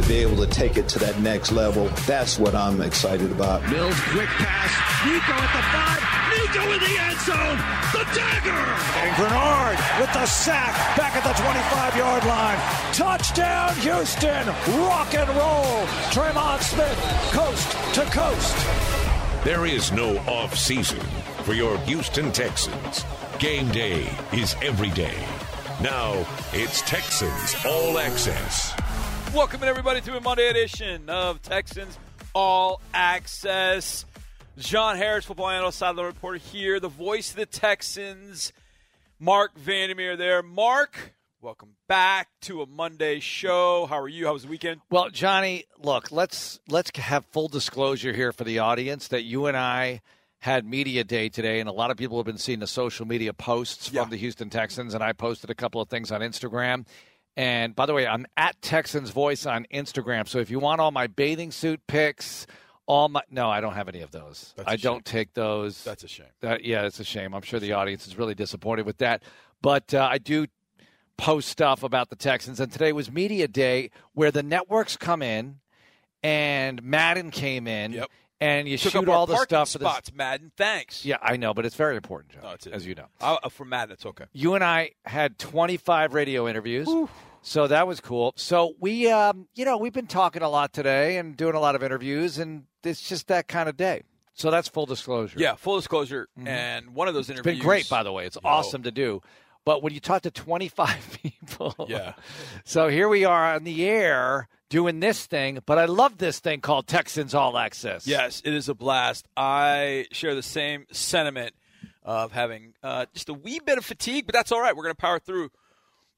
to be able to take it to that next level. That's what I'm excited about. Mills, quick pass. Nico at the five. Nico in the end zone. The dagger. And Bernard with the sack back at the 25 yard line. Touchdown, Houston. Rock and roll. Tremon Smith, coast to coast. There is no off season for your Houston Texans. Game day is every day. Now it's Texans All Access. Welcome, everybody, to a Monday edition of Texans All Access. John Harris, football analyst, sideline reporter here. The voice of the Texans, Marc Vandermeer there. Mark, welcome back to a Monday show. How are you? How was the weekend? Well, Johnny, look, let's let's have full disclosure here for the audience that you and I had media day today, and a lot of people have been seeing the social media posts Yeah. from the Houston Texans, and I posted a couple of things on Instagram. And by the way, I'm at Texans Voice on Instagram. So if you want all my bathing suit pics, all my no, I don't have any of those. I don't take those. That's a shame. That, yeah, it's a shame. I'm sure the audience is really disappointed with that. But uh, I do post stuff about the Texans. And today was media day where the networks come in and Madden came in Yep. and you Took shoot all the stuff for this. spots, Madden. Thanks. Yeah, I know, but it's very important, John, No, it's- as you know. Uh, for Madden, it's okay. You and I had 25 radio interviews. So that was cool. So we, um, you know, we've been talking a lot today and doing a lot of interviews, and it's just that kind of day. So that's full disclosure. Yeah, full disclosure. And one of those It's interviews. been great, by the way. It's awesome to do. But when you talk to 25 people, Yeah. So here we are on the air doing this thing, but I love this thing called Texans All Access. Yes, it is a blast. I share the same sentiment of having uh, just a wee bit of fatigue, but that's all right. We're going to power through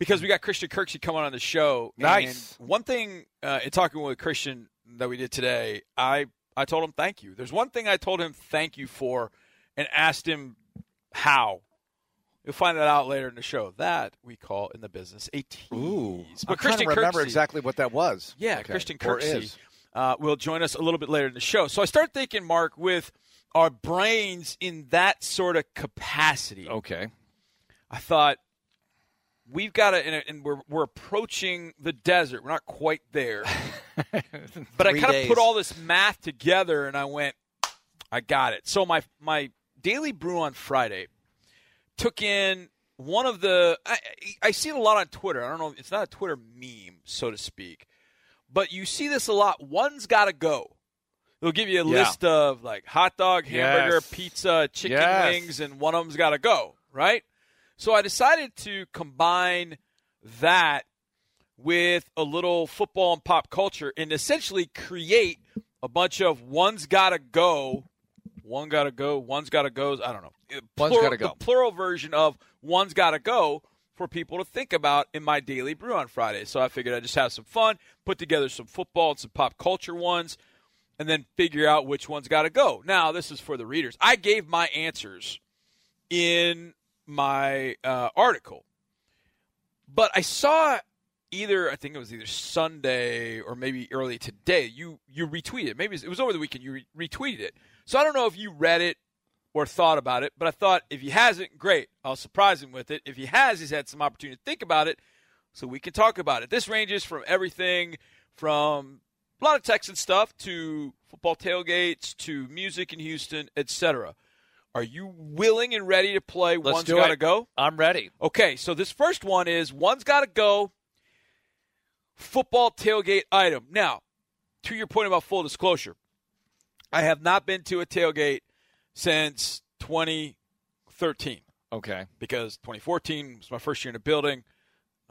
because we got Christian Kirksey coming on the show. Nice. And one thing uh, in talking with Christian that we did today, I I told him thank you. There's one thing I told him thank you for, and asked him how. You'll find that out later in the show. That we call in the business a tease. Ooh. But I'm trying Christian to remember Kirksey- exactly what that was. yeah, Okay. Christian Kirksey uh, will join us a little bit later in the show. So I start thinking, Mark, with our brains in that sort of capacity. Okay. I thought we've got to, and, and we're we're approaching the desert. We're not quite there, but I kind of put all this math together, and I went, I got it. So my my daily brew on Friday took in one of the I, I see it a lot on Twitter. I don't know. It's not a Twitter meme, so to speak, but you see this a lot. One's got to go. They'll give you a Yeah. list of like hot dog, hamburger, Yes. pizza, chicken Yes. wings, and one of them's got to go. Right. So I decided to combine that with a little football and pop culture and essentially create a bunch of one's got to go, one got to go, one's got to goes. I don't know. Uh, one's Plural- gotta go. The plural version of one's got to go for people to think about in my daily brew on Friday. So I figured I'd just have some fun, put together some football and some pop culture ones, and then figure out which one's got to go. Now, this is for the readers. I gave my answers in my uh, article, but I saw either I think it was either Sunday or maybe early today. You you retweeted maybe it was over the weekend. You re- retweeted it. So I don't know if you read it or thought about it, but I thought if he hasn't, great. I'll surprise him with it. If he has, he's had some opportunity to think about it, so we can talk about it. This ranges from everything from a lot of Texan stuff to football tailgates to music in Houston, etc. Are you willing and ready to play? Let's One's do got to it. go. I'm ready. Okay, so this first one is one's got to go. Football tailgate item. Now, to your point about full disclosure, I have not been to a tailgate since 2013 Okay. because 2014 was my first year in the building.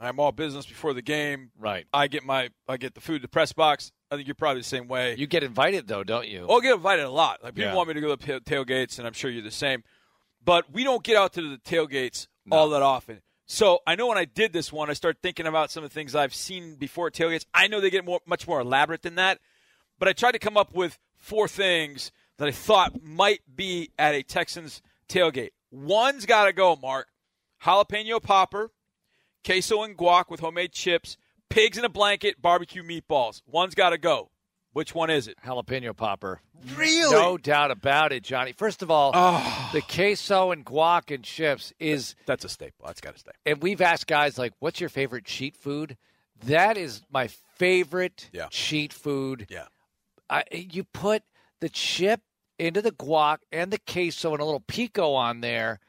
I'm all business before the game. Right. I get my I get the food the press box. I think you're probably the same way. You get invited though, don't you? Oh, I get invited a lot. Like people Yeah. want me to go to ta- tailgates, and I'm sure you're the same. But we don't get out to the tailgates all that often. So I know when I did this one, I started thinking about some of the things I've seen before at tailgates. I know they get more, much more elaborate than that, but I tried to come up with four things that I thought might be at a Texans tailgate. One's got to go, Mark. Jalapeno popper, queso and guac with homemade chips, pigs in a blanket, barbecue meatballs. One's got to go. Which one is it? Jalapeno popper. Really? No doubt about it, Johnny. First of all, Oh. the queso and guac and chips is That's a staple. That's got to stay. and we've asked guys like, "What's your favorite cheat food?" That is my favorite Yeah. cheat food. Yeah. I, you put the chip into the guac and the queso and a little pico on there.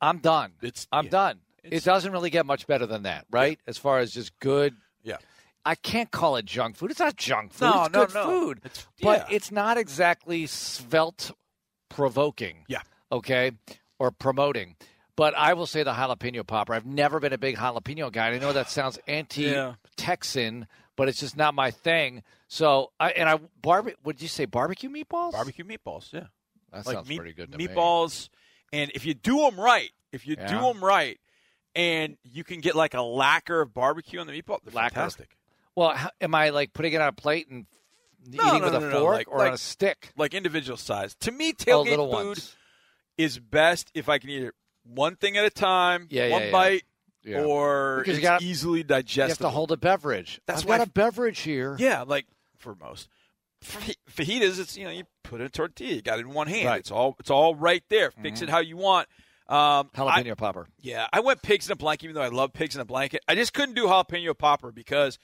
I'm done. It's- I'm yeah. done. It's- it doesn't really get much better than that, right? As far as just good. Yeah. I can't call it junk food. It's not junk food. No, it's no, good no. food. It's- but yeah. it's not exactly svelte provoking. Yeah. Okay. Or promoting. But I will say the jalapeno popper. I've never been a big jalapeno guy. And I know that sounds anti-Texan, but it's just not my thing. So I and I barbe. Would you say barbecue meatballs? Barbecue meatballs, yeah. That like sounds meat- pretty good to me. meatballs, and if you do them right, if you do them right, and you can get like a lacquer of barbecue on the meatball, they're Lacquer? fantastic. Well, how, am I like putting it on a plate and No, eating no, with no, a no, no, fork like- or like- on a stick? Like individual size. To me, Oh, tailgate little food ones. is best if I can eat it one thing at a time, Yeah, one yeah, yeah. bite, Yeah. or Because you it's gotta- easily You have digestible. to hold a beverage. That's I've why got f- a beverage here. Yeah, like for most Fa- fajitas, it's you know you put in a tortilla, you got it in one hand. Right. Mm-hmm. It's all it's all right there. Fix it how you want. Um, I- Jalapeno popper. Yeah, I went pigs in a blanket, even though I love pigs in a blanket. I just couldn't do jalapeno popper because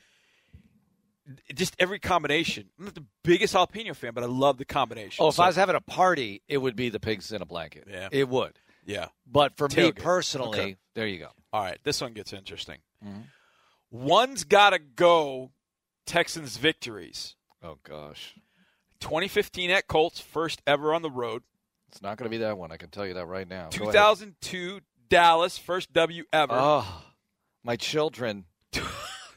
just every combination. I'm not the biggest jalapeno fan, but I love the combination. Oh, if So- I was having a party, it would be the pigs in a blanket. Yeah. It would. yeah. But for me personally, Okay. there you go. All right, this one gets interesting. Mm-hmm. One's got to go. Texans victories. Oh gosh, 2015 at Colts, first ever on the road. It's not going to be that one. I can tell you that right now. 2002 Dallas, first W ever. Oh, my children.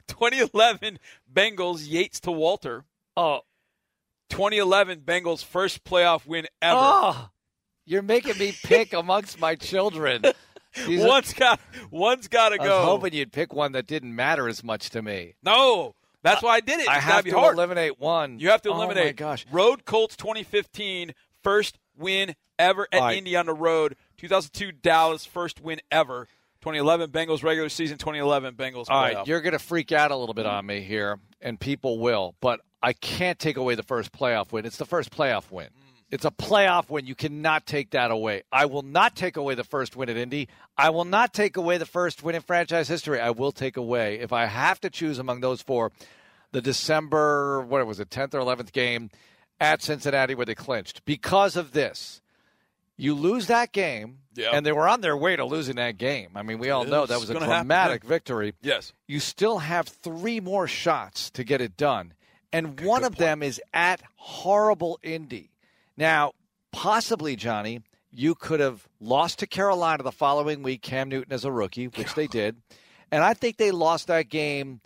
2011 Bengals, Yates to Walter. Oh, 2011 Bengals, first playoff win ever. oh, you're making me pick amongst my children. These are- One's got one's got to go. I was hoping you'd pick one that didn't matter as much to me. no, that's why I did it. I have be to hard. eliminate one. You have to eliminate. Oh, my eliminate. gosh. Road Colts 2015, first win ever at right. Indy on the road. 2002 Dallas, first win ever. 2011 Bengals regular season. 2011 Bengals All playoff. right, you're going to freak out a little bit on me here, and people will, but I can't take away the first playoff win. It's the first playoff win. Mm. It's a playoff win. You cannot take that away. I will not take away the first win at Indy. I will not take away the first win in franchise history. I will take away, if I have to choose among those four, the December, what was it, 10th or 11th game at Cincinnati where they clinched. Because of this, you lose that game, Yeah. and they were on their way to losing that game. I mean, we all know that was a gonna happen, dramatic victory yes. you still have three more shots to get it done. And one of them is at horrible Indy. Now, possibly, Johnny, you could have lost to Carolina the following week, Cam Newton as a rookie, which they did. And I think they lost that game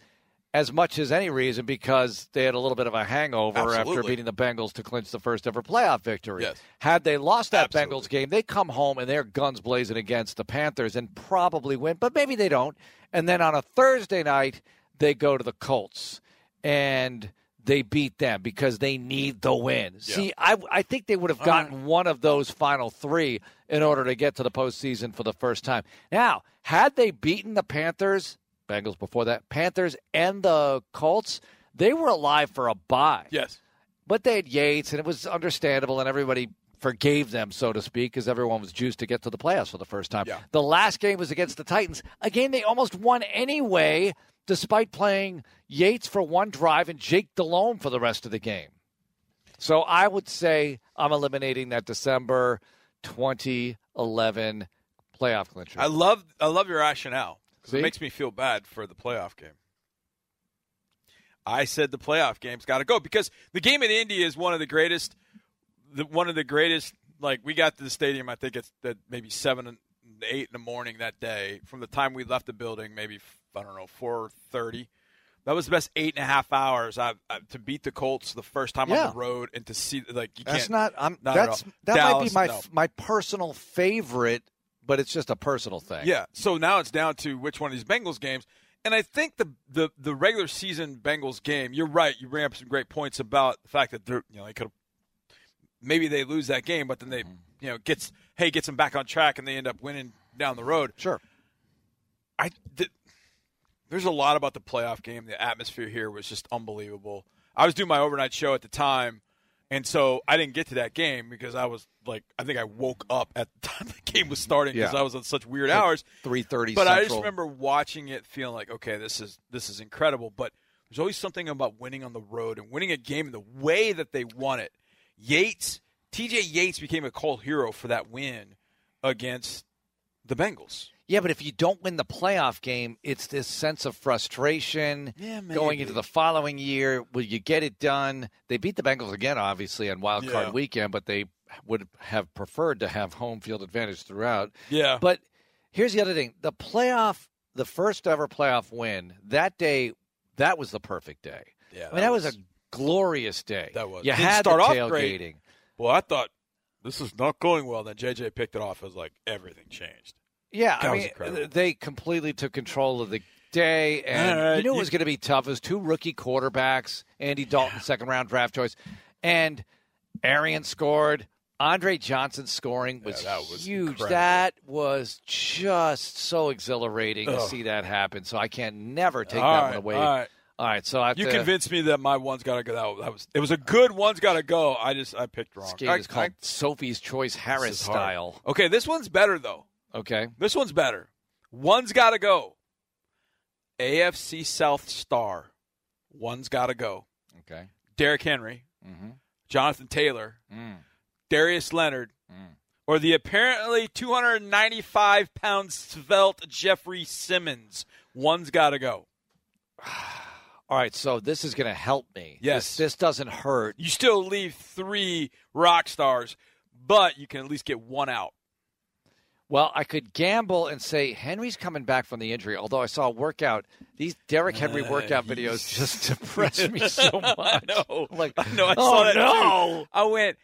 as much as any reason because they had a little bit of a hangover after beating the Bengals to clinch the first ever playoff victory. Yes. Had they lost that Absolutely. Bengals game, they come home and they're guns blazing against the Panthers and probably win, but maybe they don't. And then on a Thursday night, they go to the Colts and they beat them because they need the win. See, I, I think they would have gotten one of those final three in order to get to the postseason for the first time. Now, had they beaten the Panthers, Bengals before that, Panthers and the Colts, they were alive for a bye. Yes. But they had Yates, and it was understandable, and everybody forgave them, so to speak, because everyone was juiced to get to the playoffs for the first time. Yeah. The last game was against the Titans, a game they almost won anyway, despite playing Yates for one drive and Jake Delhomme for the rest of the game. So I would say I'm eliminating that December 2011 playoff clincher. I love I love your rationale. See? It makes me feel bad for the playoff game. I said the playoff game's got to go because the game in Indy is one of the greatest. The, one of the greatest. Like we got to the stadium, I think it's at maybe seven eight in the morning that day. From the time we left the building, maybe I don't know four thirty. That was the best eight and a half hours I've, i to beat the Colts the first time Yeah. on the road and to see like you That's can't. not. I'm, not at that's all. that might be my no. my personal favorite, but it's just a personal thing. Yeah. So now it's down to which one of these Bengals games. And I think the, the, the regular season Bengals game, you're right. You bring up some great points about the fact that they're, you know, they could maybe they lose that game, but then they, mm-hmm. you know, gets, hey, gets them back on track and they end up winning down the road. Sure. I, th- there's a lot about the playoff game. The atmosphere here was just unbelievable. I was doing my overnight show at the time, And so I didn't get to that game because I was like, I think I woke up at the time the game was starting because Yeah. I was on such weird hours. Three thirty. But I just remember watching it, feeling like, okay, this is this is incredible. But there's always something about winning on the road and winning a game in the way that they won it. Yates, T.J. Yates became a cult hero for that win against the Bengals. Yeah, but if you don't win the playoff game, it's this sense of frustration Yeah, going into the following year. Will you get it done? They beat the Bengals again, obviously, on Wild Card Yeah. Weekend, but they would have preferred to have home field advantage throughout. Yeah, But here's the other thing: the playoff, the first ever playoff win that day, that was the perfect day. yeah. I mean, that was, a glorious day. That was. You Didn't had start the off tailgating. great. Well, I thought this is not going well. Then JJ picked it off as like everything changed. Yeah, That I mean, they completely took control of the day, and right, you knew it was going to be tough. It was two rookie quarterbacks, Andy Dalton, second round draft choice, and Arian scored. Andre Johnson scoring was, Yeah, that was huge. incredible. That was just so exhilarating to see that happen. So I can never take All that right, one away. all right. All right, so I You to, convinced me that my one's got to go. That, that was it was a good one's got to go. I just I picked wrong. this game I- is called I- Sophie's Choice Harris this is hard. style. Okay, this one's better though. Okay, This one's better. One's got to go. AFC South star. One's got to go. okay. Derrick Henry, Mm-hmm. Jonathan Taylor, Mm. Darius Leonard, Mm. or the apparently 295 pound svelte Jeffrey Simmons. One's got to go. All right, so this is going to help me. Yes. this, this doesn't hurt. You still leave three rock stars, but you can at least get one out. Well, I could gamble and say Henry's coming back from the injury. Although I saw a workout, these Derrick Henry workout videos just depress me so much. I know. Like, I know. I oh, that no. too. I went,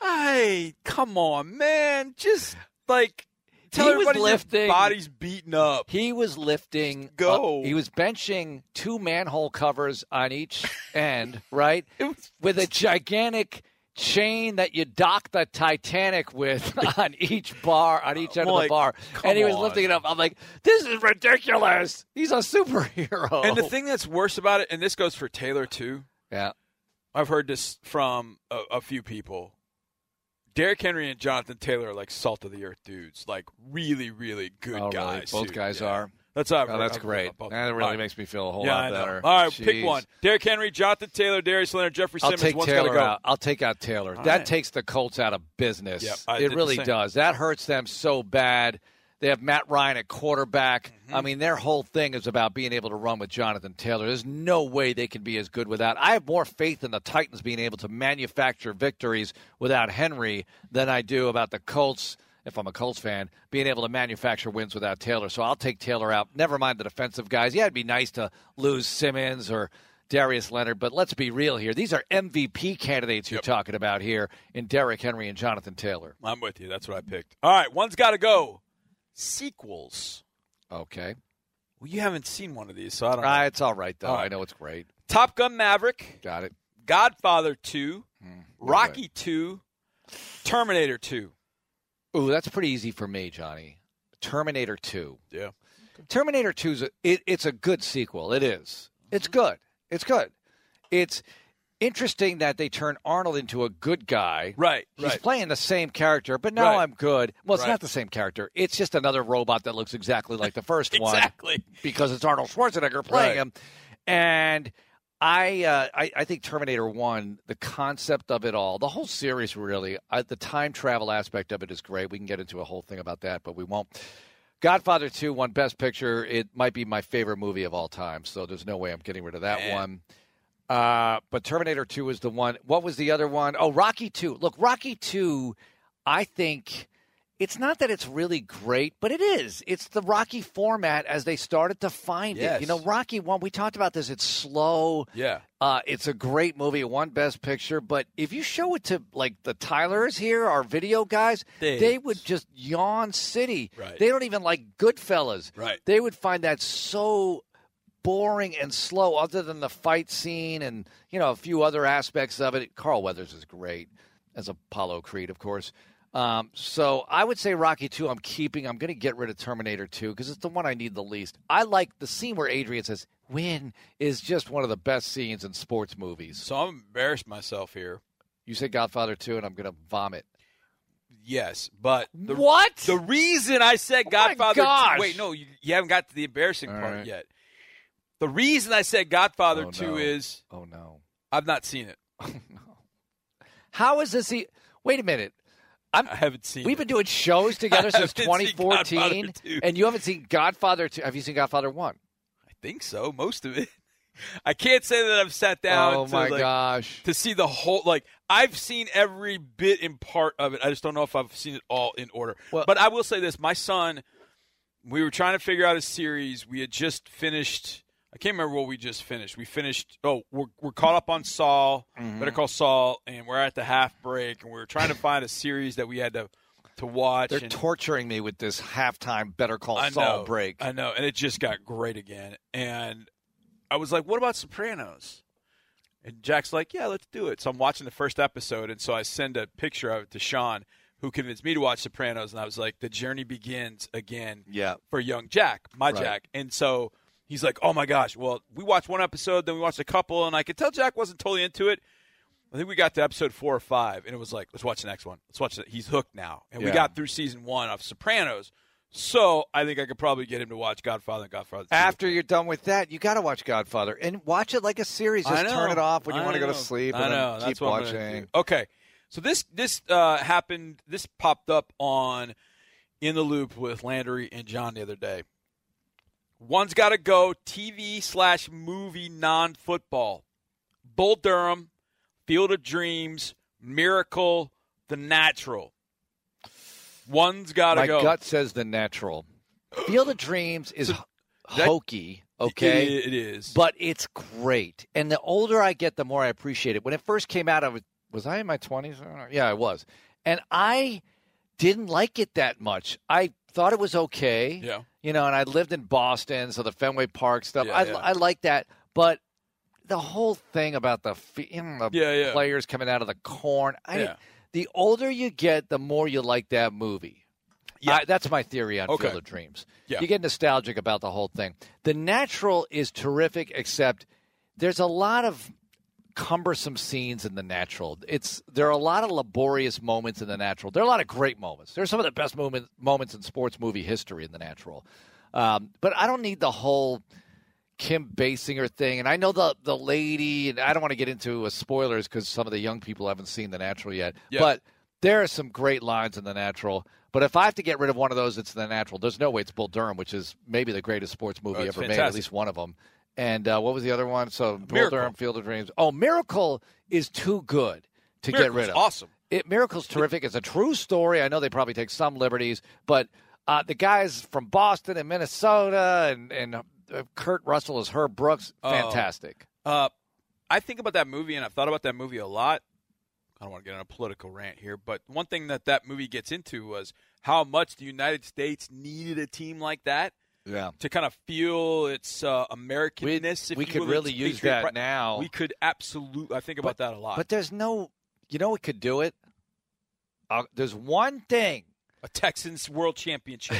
hey, come on, man. Just like tell He was everybody your lifting. body's beaten up. He was lifting. Go. uh, he was benching two manhole covers on each end, right? It was With a gigantic chain that you dock the Titanic with on each bar, on each end I'm of the like, bar. And he was on. lifting it up. I'm like, this is ridiculous. He's a superhero. And the thing that's worse about it, and this goes for Taylor too. yeah. I've heard this from a, a few people. Derrick Henry and Jonathan Taylor are like salt of the earth dudes, like really, really good Oh, really? guys. Both too. guys Yeah. are. That's how I've Oh, heard- that's great. That really All right. makes me feel a whole yeah, lot better. All right, pick one. Derrick Henry, Jonathan Taylor, Darius Leonard, Jeffrey I'll Simmons. take One's Taylor gotta go. out. I'll take out Taylor. All that right. takes the Colts out of business. Yep, it really does. That hurts them so bad. They have Matt Ryan at quarterback. Mm-hmm. I mean, their whole thing is about being able to run with Jonathan Taylor. There's no way they can be as good without. I have more faith in the Titans being able to manufacture victories without Henry than I do about the Colts. If I'm a Colts fan, being able to manufacture wins without Taylor. So I'll take Taylor out. Never mind the defensive guys. Yeah, it'd be nice to lose Simmons or Darius Leonard, but let's be real here. These are MVP candidates you're talking about here in Derrick Henry and Jonathan Taylor. I'm with you. That's what I picked. All right, one's got to go. Sequels. Okay. Well, you haven't seen one of these, so I don't know. Ah, it's all right, though. All right. I know it's great. Top Gun Maverick, Got it. Godfather 2, no Rocky 2, Terminator 2. Ooh, that's pretty easy for me, Johnny. Terminator 2. Yeah. Terminator 2 is a, it, it's a good sequel. It is. It's mm-hmm. good. It's good. It's interesting that they turn Arnold into a good guy. Right, He's right. playing the same character, but now Right. I'm good. Well, it's Right. not the same character. It's just another robot that looks exactly like the first one. Exactly. Because it's Arnold Schwarzenegger playing Right. him. And I, uh, I I think Terminator 1, the concept of it all, the whole series really, uh, the time travel aspect of it is great. We can get into a whole thing about that, but we won't. Godfather 2 won Best Picture. It might be my favorite movie of all time, so there's no way I'm getting rid of that Man. one. Uh, but Terminator 2 is the one. What was the other one? Oh, Rocky 2. Look, Rocky 2, I think it's not that it's really great, but it is. It's the Rocky format as they started to find it. You know, Rocky 1, we talked about this. It's slow. Yeah. Uh, it's a great movie. It won Best Picture. But if you show it to, like, the Tylers here, our video guys, They- they would just yawn city. Right. They don't even like Goodfellas. Right. They would find that so boring and slow other than the fight scene and you know a few other aspects of it carl weathers is great as apollo creed of course um, so i would say rocky 2 i'm keeping i'm going to get rid of terminator 2 because it's the one i need the least i like the scene where adrian says win is just one of the best scenes in sports movies So I'm embarrassed myself here. You said Godfather 2, and I'm going to vomit. Yes, but the, What? The reason I said Oh Godfather. gosh. wait, no, you, you haven't got to the embarrassing All part right. yet. The reason I said Godfather Oh, Two no. is Oh, no. I've not seen it. How is this? E- Wait a minute. I'm, I haven't seen. we've it. been doing shows together since 2014, and you haven't seen Godfather 2. Have you seen Godfather 1? I think so. Most of it. I can't say that I've sat down. oh, to, my like, gosh. To see the whole, like I've seen every bit and part of it. I just don't know if I've seen it all in order. Well- but I will say this: my son, we were trying to figure out a series. We had just finished. I can't remember what we just finished. We finished. Oh, we're we're caught up on Saul. Mm-hmm. Better Call Saul, and we're at the half break, and we are trying to find a series that we had to to watch. They're and, torturing me with this halftime Better Call I Saul know, break. I know, and it just got great again. And I was like, "What about Sopranos?" And Jack's like, "Yeah, let's do it." So I'm watching the first episode, and so I send a picture of it to Sean, who convinced me to watch Sopranos, and I was like, "The journey begins again." Yeah. For young Jack, my Right. Jack, and so he's like, "Oh my gosh!" Well, we watched one episode, then we watched a couple, and I could tell Jack wasn't totally into it. I think we got to episode four or five, and it was like, let's watch the next one. Let's watch it. He's hooked now, and we got through season one of Sopranos. So I think I could probably get him to watch Godfather and Godfather. 2. After you're done with that, you got to watch Godfather and watch it like a series. Just turn it off when you want to go to sleep I know. That's keep what I'm watching. do. Okay, so this this uh, happened. This popped up on in the loop with Landry and John the other day. One's got to go. TV slash movie non football. Bull Durham, Field of Dreams, Miracle, The Natural. One's got to go. My gut says the natural. Field of Dreams is that- hokey, okay, It- it is. but it's great. And the older I get, the more I appreciate it. When it first came out, I was was I in my twenties? Yeah, I was, and I didn't like it that much. I thought it was okay. Yeah. you know, and I lived in Boston, so the Fenway Park stuff, Yeah, I, yeah. I like that, but. The whole thing about the, you know, the Yeah, yeah. players coming out of the corn. I, Yeah. The older you get, the more you like that movie. Yeah. I- that's my theory on Okay. Field of Dreams. Yeah. You get nostalgic about the whole thing. The Natural is terrific, except there's a lot of cumbersome scenes in the Natural. It's there are a lot of laborious moments in the Natural. There are a lot of great moments. There are some of the best moment, moments in sports movie history in the Natural. Um, but I don't need the whole Kim Basinger thing. And I know the the lady, and I don't want to get into uh, spoilers because some of the young people haven't seen the Natural yet. Yeah. But there are some great lines in the Natural. But if I have to get rid of one of those, it's the Natural. There's no way it's Bull Durham, which is maybe the greatest sports movie Oh, ever made, at least one of them. And uh, what was the other one? So Bull Durham, Field of Dreams. Oh, Miracle is too good to get rid of. awesome. It, Miracle's terrific. It's a true story. I know they probably take some liberties, but uh, the guys from Boston and Minnesota and, and uh, Kurt Russell as Herb Brooks, Oh. fantastic. Uh, I think about that movie, and I've thought about that movie a lot. I don't want to get on a political rant here, but one thing that that movie gets into was how much the United States needed a team like that Yeah. to kind of feel its uh, Americanness. if we you could will, really use that pride. now. We could absolutely. I think about that a lot. But there's no, you know, we could do it. Uh, there's one thing. a Texans World Championship.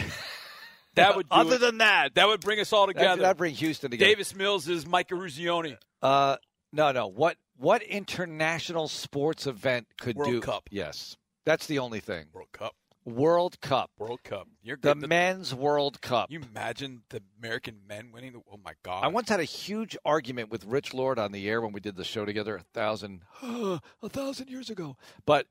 that would do Other it. than that, that would bring us all together. that'd bring Houston together. Davis Mills is Mike Eruzione. Uh, no, no. What what international sports event could do World do? Cup. Yes, that's the only thing. World Cup. World Cup, World Cup. You're the good. The- men's World Cup. you imagine the American men winning? The, oh my God! I once had a huge argument with Rich Lord on the air when we did the show together a thousand a thousand years ago. But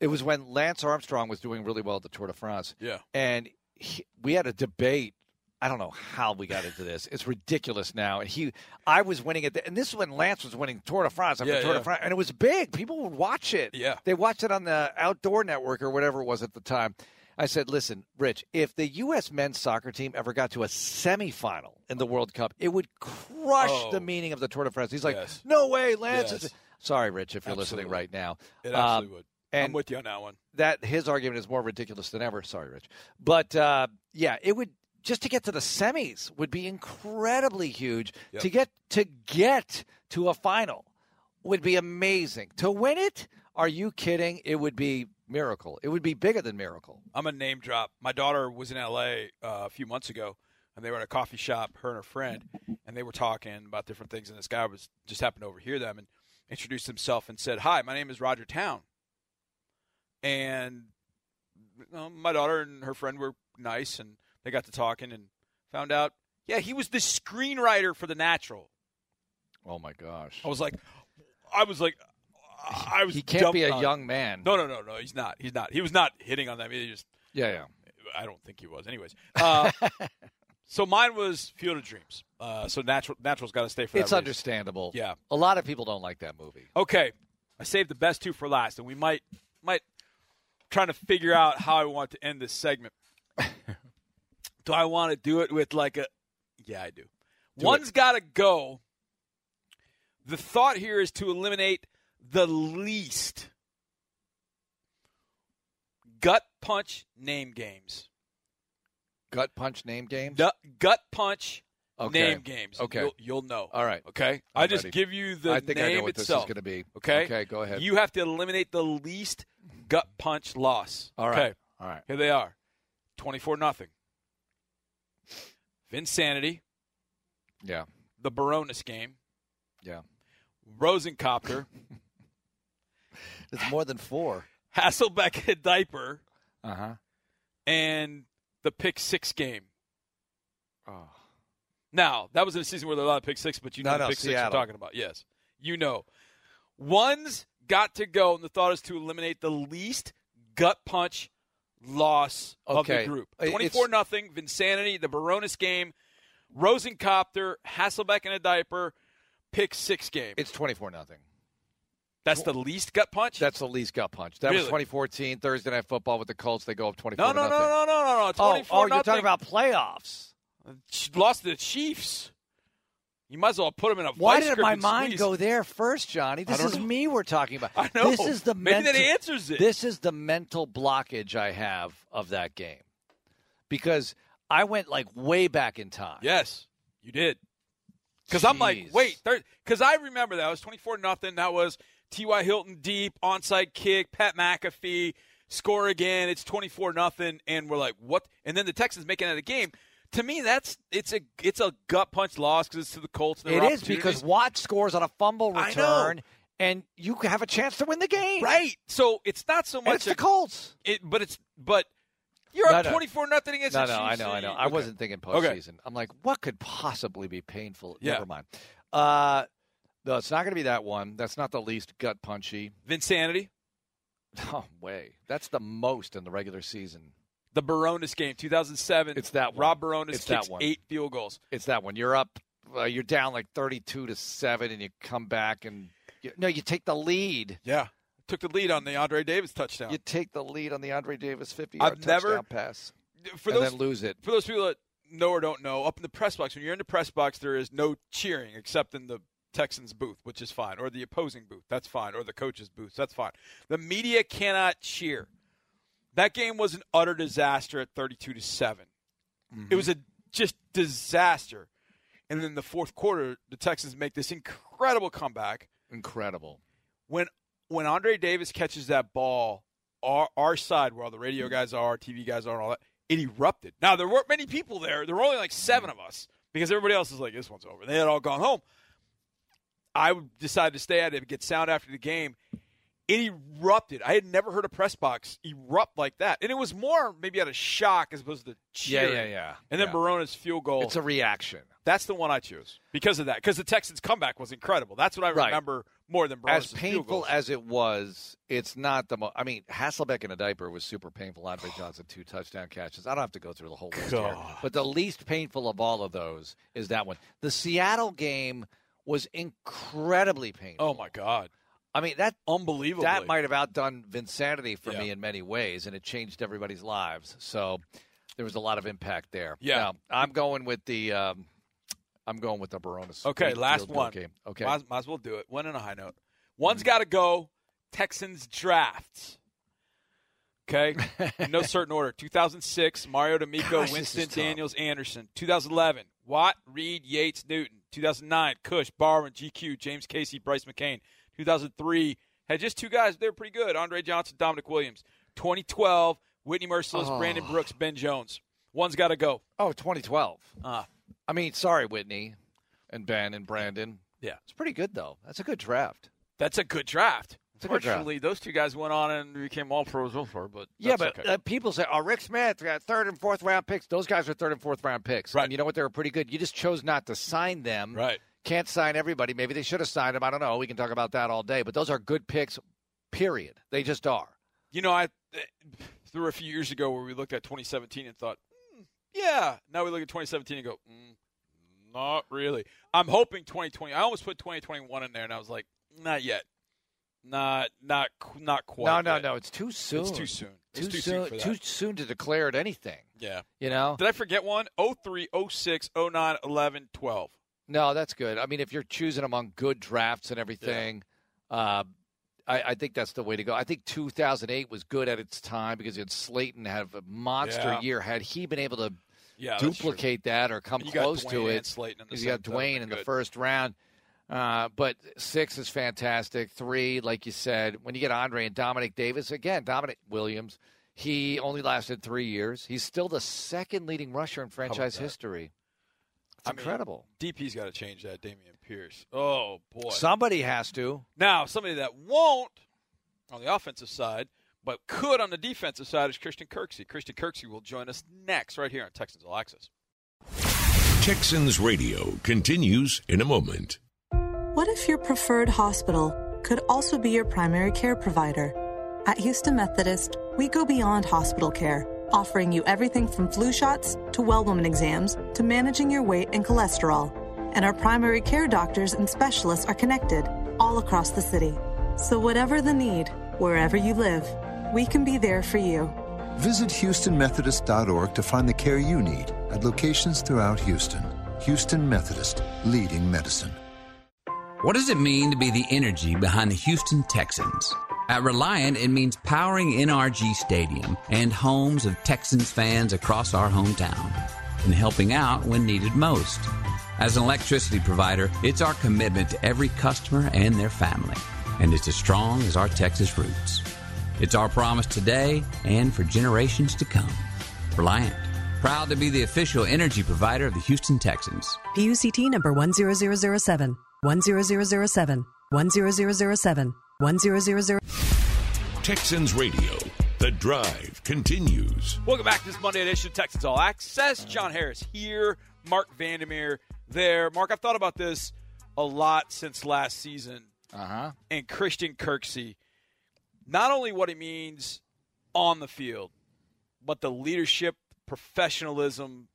it was when Lance Armstrong was doing really well at the Tour de France. Yeah. And he, we had a debate. I don't know how we got into this. It's ridiculous now. And he, I was winning it, and this is when Lance was winning Tour de France after Yeah, Tour yeah. de France, and it was big. People would watch it. Yeah. they watched it on the Outdoor Network or whatever it was at the time. I said, "Listen, Rich, if the U.S. men's soccer team ever got to a semifinal in the World Cup, it would crush Oh. the meaning of the Tour de France." He's like, Yes. "No way, Lance!" Yes. Sorry, Rich, if you're listening right now. It Um, absolutely would. I'm with you on that one. that his argument is more ridiculous than ever. Sorry, Rich, but uh, yeah, it would just to get to the semis would be incredibly huge. Yep. To get to get to a final would be amazing. To win it, are you kidding? It would be miracle. It would be bigger than miracle. I'm a name drop. My daughter was in L.A. Uh, a few months ago, and they were at a coffee shop, her and her friend, and they were talking about different things. And this guy was just happened to overhear them, and introduced himself and said, "Hi, my name is Roger Towne." And you know, my daughter and her friend were nice, and they got to talking and found out, yeah, he was the screenwriter for The Natural. Oh my gosh. I was like, I was like, I was. He can't be a dumbfounded. young man. No, no, no, no. He's not. He's not. He was not hitting on them. He just. Yeah, yeah. I don't think he was. Anyways, uh, so mine was Field of Dreams. Uh, so natural, natural's got to stay for that. It's understandable. Yeah. A lot of people don't like that movie. Okay, I saved the best two for last, and we might might trying to figure out how I want to end this segment. do I want to do it with like a? Yeah, I do. One's got to go. The thought here is to eliminate the least gut punch name games. Gut punch name games? Du- gut punch Okay. name games. Okay. You'll, you'll know. All right. Okay. I just ready. give you the I think name I know what itself. this is going to be. Okay. Okay, go ahead. You have to eliminate the least gut punch loss. All right. Okay. All right. Here they are. 24 nothing. Vinsanity, Yeah. the Bironas game, Yeah. Rosencopter, It's more than four. Hasselbeck a diaper, Uh huh. and the pick six game. Oh. Now, that was in a season where there were a lot of pick six, but you know No, the no, pick six Seattle. I'm talking about. Yes. You know. One's got to go, and the thought is to eliminate the least gut punch loss of the group. 24 nothing, Vinsanity, the Bironas game, Rosencopter, Hasselbeck in a diaper, pick six game. It's 24 nothing. That's the least gut punch? That's the least gut punch. That was 2014 Thursday Night Football with the Colts. They go up 24 no, no, no, no, no, no, no. Oh, 24 oh, you're nothing. talking about playoffs. lost to the Chiefs. You might as well put them in a Why did my mind squeeze. go there first, Johnny? This is know. me we're talking about. I know. This is the Maybe mental, that answers it. This is the mental blockage I have of that game because I went like way back in time. Yes, you did. Because I'm like, wait, because I remember that it was 24 nothing. That was T.Y. Hilton deep onside kick, Pat McAfee score again. It's 24 nothing, and we're like, what? And then the Texans making it a game. To me, that's it's a it's a gut punch loss because it's to the Colts. and It because. Watt scores on a fumble return, and you have a chance to win the game. right. So it's not so And much it's the Colts. it, but it's but you're No, up 24 nothing against No, the no, I know, I know. I wasn't thinking Okay. postseason. I'm like, what could possibly be painful? Yeah. Never mind. Uh, no, it's not going to be that one. That's not the least gut punchy. Vinsanity, No way. That's the most in the regular season. The Bironas game, 2007. It's that one. Rob Bironas It's that kicks one. eight field goals. It's that one. You're up. Uh, you're down like 32 to seven, and you come back and you, no, you take the lead. Yeah. Took the lead on the Andre Davis touchdown. You take the lead on the Andre Davis 50 I've yard never- touchdown pass, for and those then lose it. for those people that know or don't know, up in the press box, when you're in the press box, there is no cheering except in the Texans booth, which is fine, or the opposing booth, that's fine, or the coach's booth, that's fine. The media cannot cheer. That game was an utter disaster at 32 to 7. It was mm-hmm. a just disaster. And then the fourth quarter, the Texans make this incredible comeback. Incredible. when when Andre Davis catches that ball, our our side where all the radio mm-hmm. guys are, TV guys are, and all that, it erupted. Now there weren't many people there. There were only like seven mm-hmm. of us because everybody else was like, "This one's over." They had all gone home. I decided to stay at it and get sound after the game. It erupted. I had never heard a press box erupt like that, and it was more maybe out of shock as opposed to cheering. yeah, yeah. yeah. And then Yeah. Bironas field goal. It's a reaction. that's the one I choose because of that. Because the Texans' comeback was incredible. That's what I Right. remember more than as Bironas field painful as it was, it's not the most. I mean, Hasselbeck in a diaper was super painful. Andre Johnson two touchdown catches. I don't have to go through the whole list here, but the least painful of all of those is that one. The Seattle game was incredibly painful. Oh my God, I mean that unbelievable! that might have outdone Vinsanity for Yeah. me in many ways, and it changed everybody's lives. So there was a lot of impact there. Yeah. Now, I'm going with the. Um, I'm going with the Bironas. Okay, last one. game. Okay, Might, might as well do it. One on a high note. One's got to go. Texans drafts. Okay, in no certain order. 2006, Mario DeMeco, Gosh, Winston. Daniels, Anderson. 2011, Watt, Reed, Yates, Newton. 2009, Cush, Barwin, GQ, James Casey, Brice McCain. 2003 had just two guys. They were pretty good. Andre Johnson, Domanick Williams. 2012, Whitney Mercilus, Oh. Brandon Brooks, Ben Jones. One's got to go. oh, 2012. Ah, I mean, sorry, Whitney and Ben and Brandon. Yeah. It's pretty good, though. That's a good draft. That's a good draft. draft. Those two guys went on and became all pros over, but Yeah, but okay. uh, people say, "Oh, Rick Smith got third and fourth round picks." Those guys are third and fourth round picks, Right. And you know what? They were pretty good. You just chose not to sign them. right. Can't sign everybody. Maybe they should have signed them. I don't know. We can talk about that all day. But those are good picks. Period. They just are. You know, I there were a few years ago where we looked at 2017 and thought, "Hmm, yeah. Now we look at 2017 and go, mm, not really. I'm hoping 2020. I almost put 2021 in there, and I was like, not yet. Not not not quite. no, no, yet. no. It's too soon. It's too soon. It's Too, too soon. soon too soon to declare it anything. Yeah. You know. Did I forget one? 03, 06, 09, 11, 12. No, that's good. I mean, if you're choosing among good drafts and everything, uh, I, I think that's the way to go. I think 2008 was good at its time because it Slaton have a monster Yeah. year. Had he been able to Yeah, duplicate that or come you close to it, Slaton you got same- that would've Duane in the first round. Uh, but six is fantastic. Three, like you said, when you get Andre and Domanick Davis again, Domanick Williams, he only lasted three years. He's still the second leading rusher in franchise history. It's I mean, incredible. DP's got to change that, Dameon Pierce. Oh boy. Somebody has to. Now, somebody that won't on the offensive side, but could on the defensive side is Christian Kirksey. Christian Kirksey will join us next right here on Texans All Access. Texans Radio continues in a moment. What if your preferred hospital could also be your primary care provider? At Houston Methodist, we go beyond hospital care, offering you everything from flu shots to well woman exams to managing your weight and cholesterol. And our primary care doctors and specialists are connected all across the city. So, whatever the need, wherever you live, we can be there for you. Visit HoustonMethodist.org to find the care you need at locations throughout Houston. Houston Methodist, leading medicine. What does it mean to be the energy behind the Houston Texans? At Reliant, it means powering NRG Stadium and homes of Texans fans across our hometown and helping out when needed most. As an electricity provider, it's our commitment to every customer and their family, and it's as strong as our Texas roots. It's our promise today and for generations to come. Reliant, proud to be the official energy provider of the Houston Texans. PUCT number 10007, 10007, 10007, 10007. Texans Radio. The drive continues. Welcome back to this Monday edition of Texans All Access. John Harris here, Marc Vandermeer there. Mark, I've thought about this a lot since last season. Uh huh. and Christian Kirksey, not only what he means on the field, but the leadership, professionalism.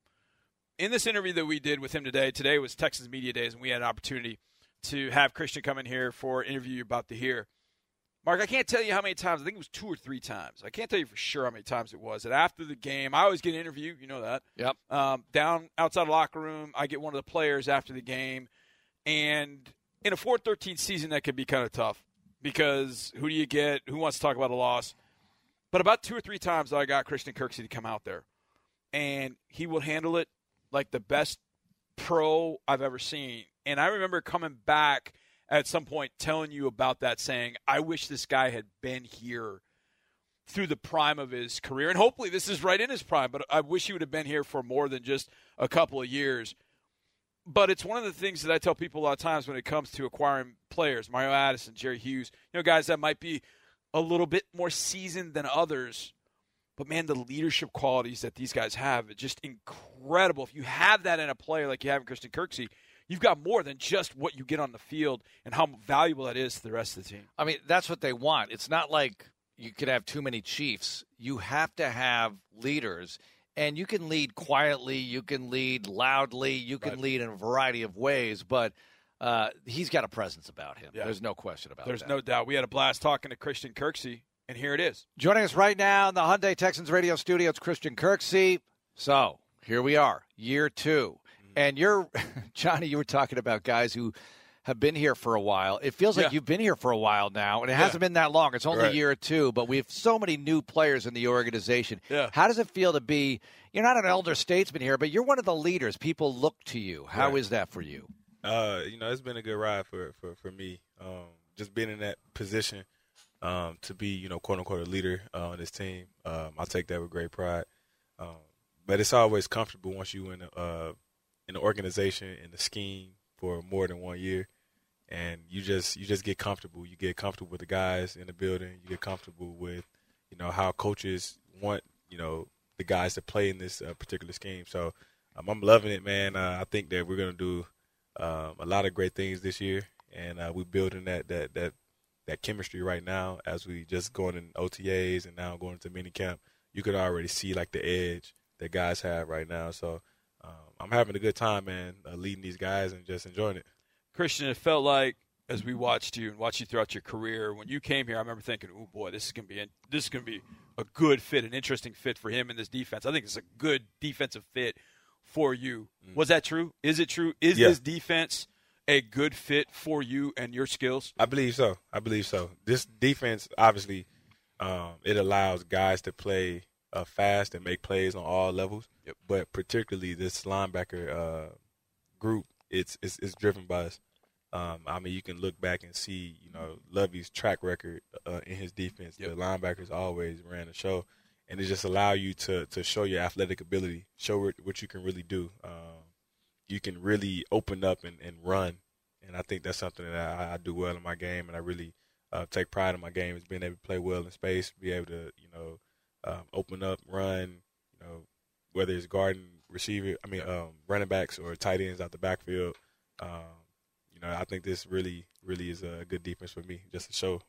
In this interview that we did with him today, today was Texas Media Days, and we had an opportunity to have Christian come in here for an interview you're about to hear. Mark, I can't tell you how many times. I think it was two or three times. I can't tell you for sure how many times it was. And after the game, I always get an interview. You know that. Yep. Um, down outside the locker room, I get one of the players after the game, and in a 4-13 season, that could be kind of tough because who do you get? Who wants to talk about a loss? But about two or three times, I got Christian Kirksey to come out there, and he will handle it like the best pro I've ever seen. And I remember coming back at some point telling you about that, saying, "I wish this guy had been here." Through the prime of his career, and hopefully this is right in his prime, but I wish he would have been here for more than just a couple of years but it's one of the things that I tell people a lot of times when it comes to acquiring players, Mario Addison, Jerry Hughes, you know, guys that might be a little bit more seasoned than others. But man, the leadership qualities that these guys have are just incredible. If you have that in a player like you have in Christian Kirksey, you've got more than just what you get on the field and how valuable that is to the rest of the team. I mean, that's what they want. It's not like you could have too many chiefs. You have to have leaders, and you can lead quietly, you can lead loudly, you can Right. lead in a variety of ways, but uh, he's got a presence about him. Yeah. There's no question about that. There's that. no doubt. We had a blast talking to Christian Kirksey, and here it is. Joining us right now in the Hyundai Texans radio studio, it's Christian Kirksey. So here we are, year two. And you're, Johnny, you were talking about guys who have been here for a while. It feels like you've been here for a while now, and it Yeah. hasn't been that long. It's only Right. a year or two, but we have so many new players in the organization. Yeah. How does it feel to be, you're not an elder statesman here, but you're one of the leaders. People look to you. How is Right. that for you? Uh, you know, it's been a good ride for for for me. Um, just being in that position, um, to be you know quote unquote a leader uh, on this team. Um, I take that with great pride. Um, but it's always comfortable once you in a, uh in the organization in the scheme for more than one year. and you just you just get comfortable. You get comfortable with the guys in the building. You get comfortable with you know how coaches want you know the guys to play in this uh, particular scheme. So um, I'm loving it, man. Uh, I think that we're gonna do um, a lot of great things this year, and uh, we're building that that that that chemistry right now as we just going in OTAs and now going into mini camp. You could already see like the edge that guys have right now. So um, I'm having a good time, man, uh, leading these guys and just enjoying it. Christian, it felt like as we watched you and watched you throughout your career, when you came here, I remember thinking, "Oh boy, this is gonna be this is gonna be a good fit, an interesting fit for him in this defense." I think it's a good defensive fit for you. Mm. Was that true? Is it true? Is yeah. this defense a good fit for you and your skills? I believe so. I believe so. This defense, obviously, um, it allows guys to play uh, fast and make plays on all levels. Yep. But particularly this linebacker uh, group, it's, it's, it's driven by us. Um, I mean, you can look back and see, you know, Lovie's track record uh, in his defense. Yep. The linebackers always ran the show, and it just allow you to to show your athletic ability, show what you can really do. Um, you can really open up and, and run, and I think that's something that I, I do well in my game, and I really uh, take pride in my game is being able to play well in space, be able to, you know, um, open up, run, you know, whether it's guarding receiver, I mean, um, running backs or tight ends out the backfield. Um, you know, I think this really, really is a good defense for me, just to show,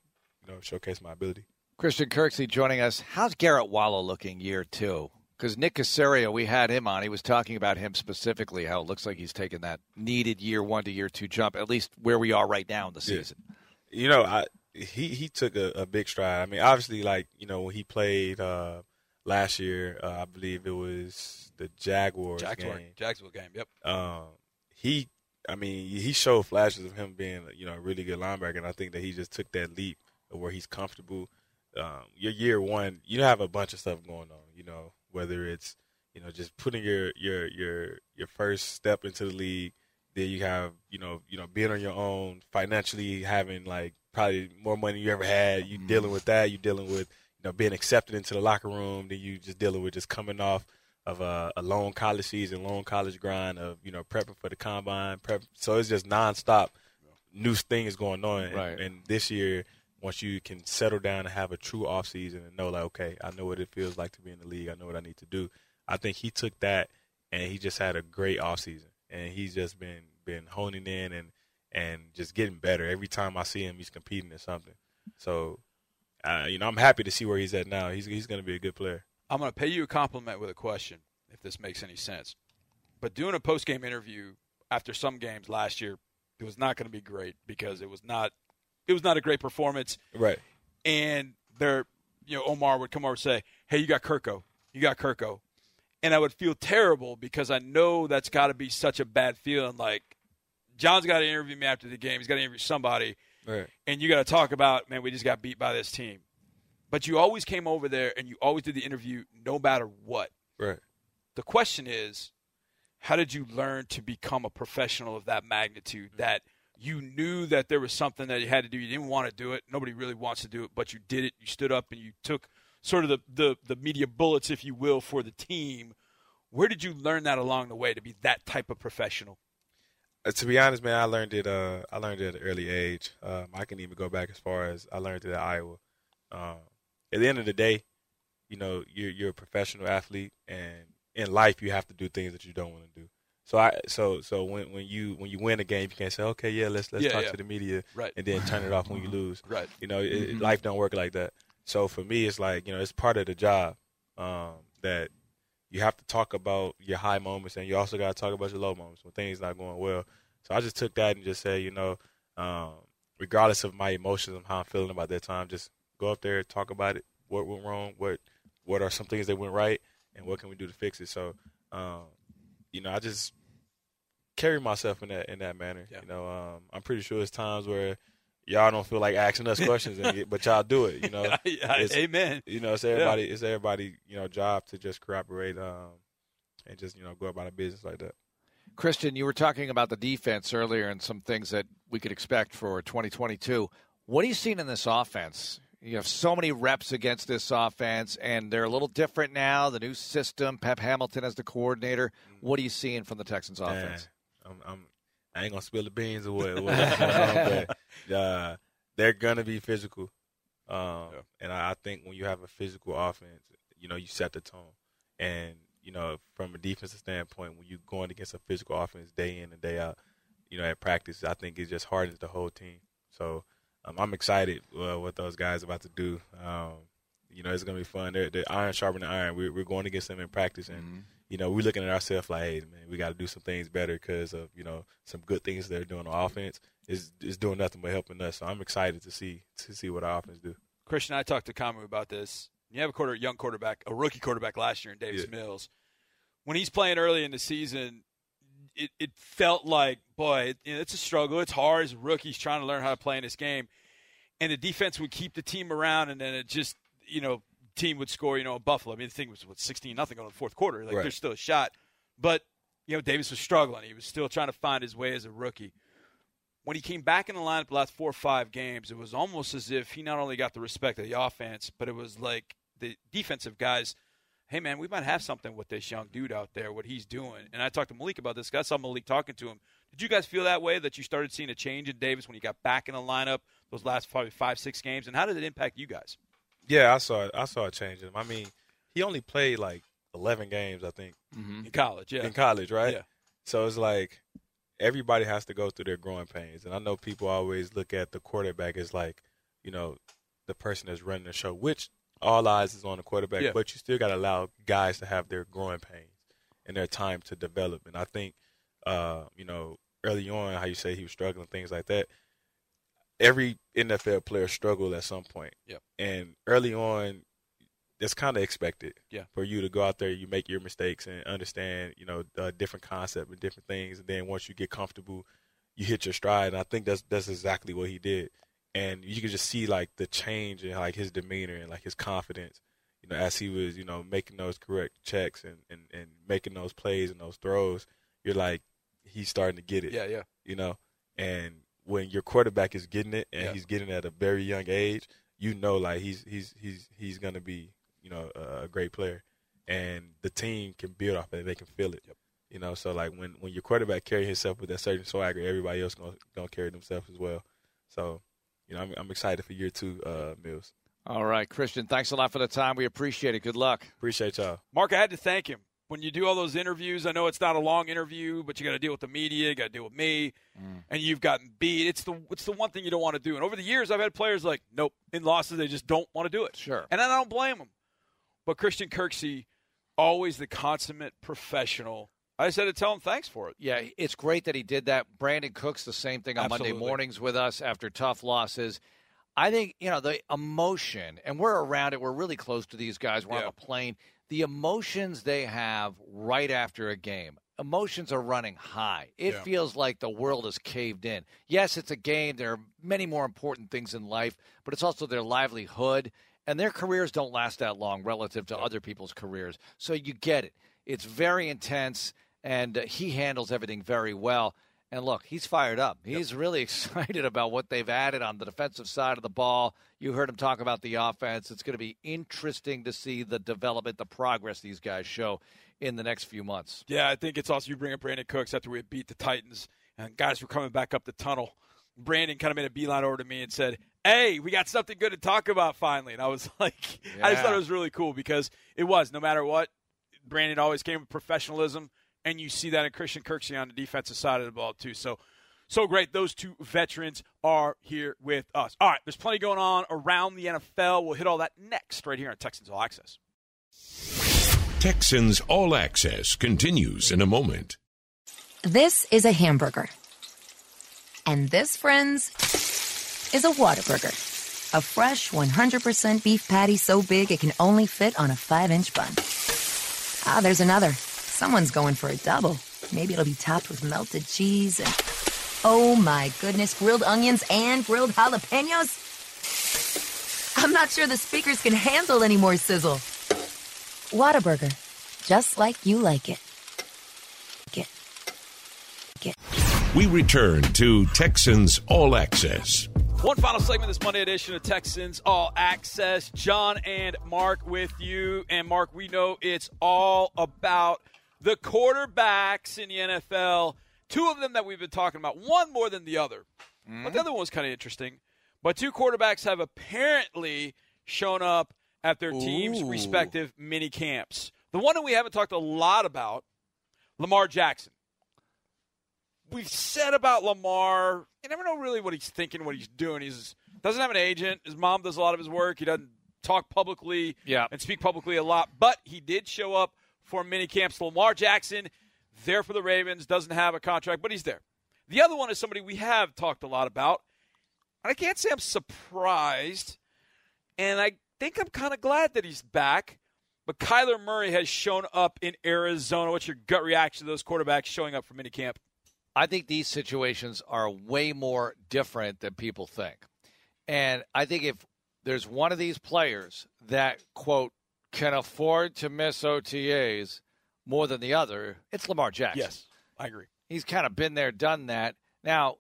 you know, showcase my ability. Christian Kirksey joining us. How's Garrett Wallow looking year two? Because Nick Caserio, we had him on. He was talking about him specifically, how it looks like he's taken that needed year one to year two jump, at least where we are right now in the season. Yeah. You know, I he he took a, a, big stride. I mean, obviously, like you know, when he played uh, last year, uh, I believe it was the Jaguars Jaguar, game. Jacksonville game. Yep. Um, he, I mean, he showed flashes of him being you know a really good linebacker, and I think that he just took that leap where he's comfortable. Um, your year one, you have a bunch of stuff going on. You know, whether it's you know just putting your your your your first step into the league then you have you know you know being on your own financially having like probably more money you ever had. You mm-hmm. dealing with that. You dealing with you know being accepted into the locker room. Then you just dealing with just coming off of a, a long college season long college grind of you know prepping for the combine prep so it's just nonstop new things going on. Right. and, and this year once you can settle down and have a true off season and know like okay I know what it feels like to be in the league. I know what I need to do. I think he took that and he just had a great off season. And he's just been been honing in and and just getting better. Every time I see him, he's competing in something. So, uh, you know, I'm happy to see where he's at now. He's he's going to be a good player. I'm going to pay you a compliment with a question, if this makes any sense. But doing a post game interview after some games last year, it was not going to be great because it was not it was not a great performance. Right. And there, you know, Omar would come over and say, "Hey, you got Kirko, you got Kirko," and I would feel terrible because I know that's got to be such a bad feeling. Like John's got to interview me after the game. He's got to interview somebody, right. and you got to talk about, man, we just got beat by this team. But you always came over there and you always did the interview, no matter what. Right. The question is, how did you learn to become a professional of that magnitude? That you knew that there was something that you had to do. You didn't want to do it. Nobody really wants to do it, but you did it. You stood up and you took sort of the, the, the media bullets, if you will, for the team. Where did you learn that along the way to be that type of professional? Uh, to be honest, man, I learned it. Uh, I learned it at an early age. Um, I can even go back as far as I learned it at Iowa. Um, at the end of the day, you know, you're you're a professional athlete, and in life, you have to do things that you don't want to do. So I, so so when when you when you win a game, you can't say, okay, yeah, let's let's yeah, talk yeah. to the media, right. and then turn it off when you lose. Right. You know, mm-hmm. life don't work like that. So for me, it's like you know, it's part of the job um, that you have to talk about your high moments, and you also got to talk about your low moments when things not going well. So I just took that and just said, you know, um, regardless of my emotions and how I'm feeling about that time, just go up there, talk about it, what went wrong, what what are some things that went right, and what can we do to fix it. So, um, you know, I just carry myself in that in that manner. Yeah. You know, um, I'm pretty sure there's times where y'all don't feel like asking us questions, get, but y'all do it. You know, it's, amen. You know, it's everybody. Yeah. It's everybody. You know, job to just cooperate um, and just you know go about a business like that. Christian, you were talking about the defense earlier and some things that we could expect for 2022. What are you seeing in this offense? You have so many reps against this offense, and they're a little different now. The new system, Pep Hamilton as the coordinator. What are you seeing from the Texans offense? I'm, I'm, I ain't gonna spill the beans or what, what's going on, but uh, they're gonna be physical. Um, yeah. And I, I think when you have a physical offense, you know, you set the tone. And you know, from a defensive standpoint, when you're going against a physical offense day in and day out, you know, at practice, I think it just hardens the whole team. So um, I'm excited uh, what those guys are about to do. Um, you know, it's gonna be fun. They're, they're iron sharpening iron. We're, we're going against them in practice, and mm-hmm. You know, we're looking at ourselves like, hey, man, we got to do some things better because of you know some good things they're doing on offense is is doing nothing but helping us. So I'm excited to see to see what our offense do. Christian, I talked to Kamu about this. You have a quarter, young quarterback, a rookie quarterback last year in Davis yeah. Mills. When he's playing early in the season, it, it felt like, boy, it, you know, it's a struggle. It's hard as a rookie. He's trying to learn how to play in this game. And the defense would keep the team around, and then it just, you know, team would score, you know, a Buffalo. I mean, the thing was, what, 16 nothing on the fourth quarter. Like, right. there's still a shot. But, you know, Davis was struggling. He was still trying to find his way as a rookie when he came back in the lineup the last four or five games, it was almost as if he not only got the respect of the offense, but it was like the defensive guys. Hey man, we might have something with this young dude out there. What he's doing, and I talked to Malik about this. I saw Malik talking to him. Did you guys feel that way that you started seeing a change in Davis when he got back in the lineup those last probably five six games, and how did it impact you guys? Yeah, I saw it. I saw it change him. I mean, he only played like eleven games, I think, mm-hmm. in college. Yeah, in college, right? Yeah. So it's like everybody has to go through their growing pains. And I know people always look at the quarterback as like, you know, the person that's running the show, which all eyes is on the quarterback, yeah. but you still got to allow guys to have their growing pains and their time to develop. And I think, uh, you know, early on, how you say he was struggling, things like that. Every NFL player struggled at some point. Yep. And early on, that's kind of expected. Yeah. For you to go out there, you make your mistakes and understand, you know, a different concept and different things, and then once you get comfortable, you hit your stride. And I think that's that's exactly what he did. And you could just see like the change in like his demeanor and like his confidence, you know, as he was, you know, making those correct checks and and and making those plays and those throws. You're like, he's starting to get it. Yeah, yeah. You know, and when your quarterback is getting it and yeah. he's getting it at a very young age, you know, like he's he's he's he's gonna be you know, a great player, and the team can build off it. They can feel it. Yep. You know, so like when when your quarterback carry himself with that certain swagger, everybody else gonna gonna carry themselves as well. So, you know, I'm, I'm excited for year two, uh, Mills. All right, Christian, thanks a lot for the time. We appreciate it. Good luck. Appreciate y'all. Marc, I had to thank him. When you do all those interviews, I know it's not a long interview, but you got to deal with the media, you got to deal with me, mm. and you've gotten beat. It's the it's the one thing you don't want to do. And over the years, I've had players like, nope, in losses they just don't want to do it. Sure. And I don't blame them. But Christian Kirksey, always the consummate professional. I said to tell him thanks for it. Yeah, it's great that he did that. Brandin Cooks, the same thing on Absolutely. Monday mornings with us after tough losses. I think, you know, the emotion, and we're around it. We're really close to these guys. We're yeah. on a plane. The emotions they have right after a game, emotions are running high. It yeah. feels like the world is caved in. Yes, it's a game. There are many more important things in life, but it's also their livelihood and their careers don't last that long relative to other people's careers. So you get it. It's very intense, and uh, he handles everything very well. And look, he's fired up. He's yep. really excited about what they've added on the defensive side of the ball. You heard him talk about the offense. It's going to be interesting to see the development, the progress these guys show in the next few months. Yeah, I think it's also you bring up Brandin Cooks after we beat the Titans, and guys were coming back up the tunnel. Brandin kind of made a beeline over to me and said, hey, we got something good to talk about finally. And I was like, yeah. I just thought it was really cool because it was, no matter what, Brandin always came with professionalism. And you see that in Christian Kirksey on the defensive side of the ball, too. So, so great. Those two veterans are here with us. All right, there's plenty going on around the NFL. We'll hit all that next right here on Texans All Access. Texans All Access continues in a moment. This is a hamburger. And this, friends is a Whataburger. A fresh 100% beef patty so big it can only fit on a 5 inch bun. Ah, there's another. Someone's going for a double. Maybe it'll be topped with melted cheese and. Oh my goodness, grilled onions and grilled jalapenos? I'm not sure the speakers can handle any more sizzle. Whataburger. Just like you like it. Get. Get. We return to Texans All Access. One final segment this Monday edition of Texans All Access. John and Marc with you. And Marc, we know it's all about the quarterbacks in the NFL. Two of them that we've been talking about, one more than the other. Mm-hmm. But the other one was kind of interesting. But two quarterbacks have apparently shown up at their team's Ooh. respective mini camps. The one that we haven't talked a lot about, Lamar Jackson. We've said about Lamar, you never know really what he's thinking, what he's doing. He's doesn't have an agent. His mom does a lot of his work. He doesn't talk publicly Yeah. and speak publicly a lot, but he did show up for mini camps. Lamar Jackson, there for the Ravens, doesn't have a contract, but he's there. The other one is somebody we have talked a lot about, and I can't say I'm surprised, and I think I'm kind of glad that he's back. But Kyler Murray has shown up in Arizona. What's your gut reaction to those quarterbacks showing up for minicamp? I think these situations are way more different than people think. And I think if there's one of these players that, quote, can afford to miss OTAs more than the other, it's Lamar Jackson. Yes, I agree. He's kind of been there, done that. Now,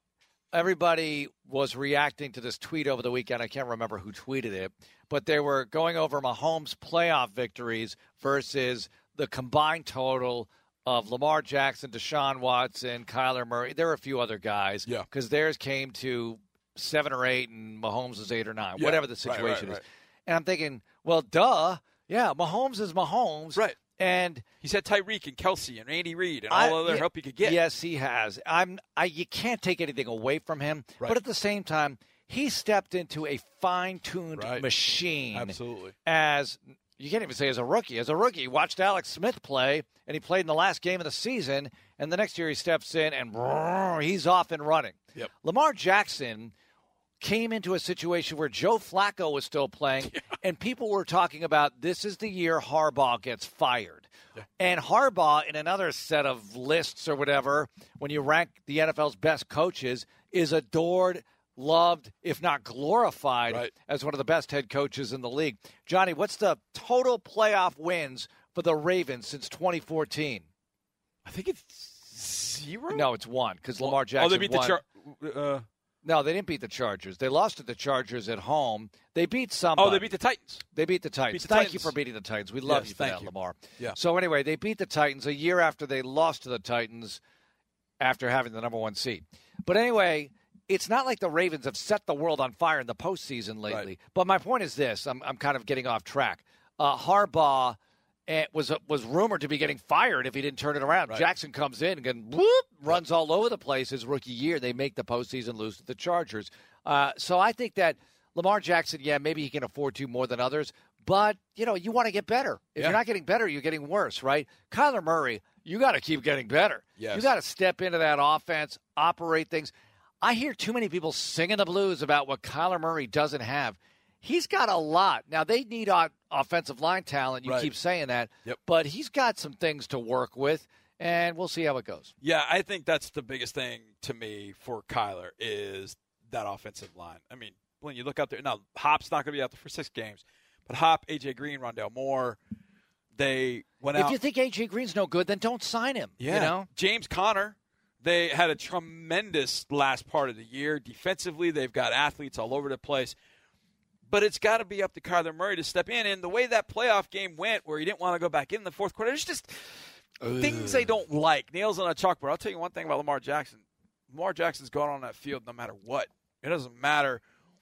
everybody was reacting to this tweet over the weekend. I can't remember who tweeted it, but they were going over Mahomes' playoff victories versus the combined total of Lamar Jackson, Deshaun Watson, Kyler Murray. There were a few other guys. Yeah. Because theirs came to seven or eight and Mahomes was eight or nine, Yeah. whatever the Right, right, situation right. is. And I'm thinking, well, duh. Yeah, Mahomes is Mahomes. Right. And He's had Tyreek and Kelce and Andy Reid and I- all other yeah, help he could get. Yes, he has. I'm. I. You can't take anything away from him, Right. but at the same time, he stepped into a fine-tuned Right. machine. Absolutely. As you can't even say as a rookie. As a rookie, he watched Alex Smith play, and he played in the last game of the season. And the next year, he steps in, and brrr, he's off and running. Yep. Lamar Jackson came into a situation where Joe Flacco was still playing, and people were talking about this is the year Harbaugh gets fired. And Harbaugh, in another set of lists or whatever, when you rank the NFL's best coaches, is adored, loved, if not glorified, Right. as one of the best head coaches in the league. Johnny, what's the total playoff wins for the Ravens since 2014? I think it's zero. No, it's one because Lamar Jackson. Oh, they beat the. Char- uh, No, they didn't beat the Chargers. They lost to the Chargers at home. They beat somebody. Oh, they beat the Titans. They beat the Titans. the thank Titans. you for beating the Titans. We love Yes, you for thank that, you. Lamar. Yeah. So anyway, they beat the Titans a year after they lost to the Titans after having the number one seed. But anyway, it's not like the Ravens have set the world on fire in the postseason lately. Right. But my point is this: I'm, I'm kind of getting off track. Uh, Harbaugh was was rumored to be getting fired if he didn't turn it around. Right. Jackson comes in and whoop, runs all over the place his rookie year. They make the postseason, lose to the Chargers. Uh, so I think that Lamar Jackson, yeah, maybe he can afford to more than others, but you know, you want to get better. If Yeah. you're not getting better, you're getting worse, right? Kyler Murray, you got to keep getting better. Yes. You got to step into that offense, operate things. I hear too many people singing the blues about what Kyler Murray doesn't have. He's got a lot. Now they need offensive line talent. You Right. keep saying that, Yep. but he's got some things to work with, and we'll see how it goes. Yeah, I think that's the biggest thing to me for Kyler is that offensive line. I mean, when you look out there, now Hop's not going to be out there for six games, but Hop, AJ Green, Rondale Moore, they went If out. If you think AJ Green's no good, then don't sign him. yeah, You know, James Conner. They had a tremendous last part of the year. Defensively, they've got athletes all over the place. But it's got to be up to Kyler Murray to step in. And the way that playoff game went, where he didn't want to go back in the fourth quarter, there's just things they don't like. Nails on a chalkboard. I'll tell you one thing about Lamar Jackson. Lamar Jackson's going on that field no matter what. It doesn't matter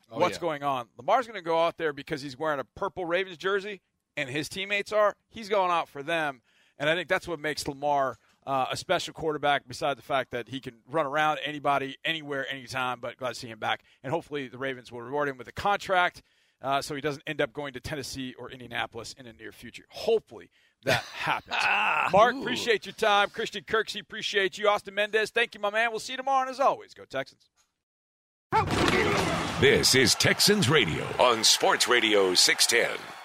Oh, what's yeah. going on. Lamar's going to go out there because he's wearing a purple Ravens jersey, and his teammates are. He's going out for them, and I think that's what makes Lamar uh, a special quarterback. Besides the fact that he can run around anybody, anywhere, anytime. But glad to see him back, and hopefully the Ravens will reward him with a contract. Uh, so he doesn't end up going to Tennessee or Indianapolis in the near future. Hopefully that happens. Marc, appreciate your time. Christian Kirksey, appreciate you. Austin Mendez, thank you, my man. We'll see you tomorrow, and as always, go Texans. This is Texans Radio on Sports Radio 610.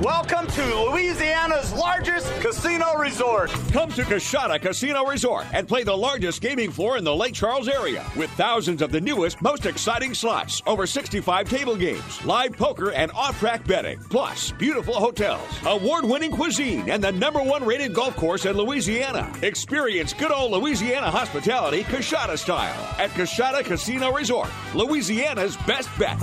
Welcome to Louisiana's largest casino resort. Come to Coushatta Casino Resort and play the largest gaming floor in the Lake Charles area with thousands of the newest, most exciting slots, over 65 table games, live poker, and off track betting. Plus, beautiful hotels, award winning cuisine, and the number one rated golf course in Louisiana. Experience good old Louisiana hospitality Coushatta style at Coushatta Casino Resort, Louisiana's best bet.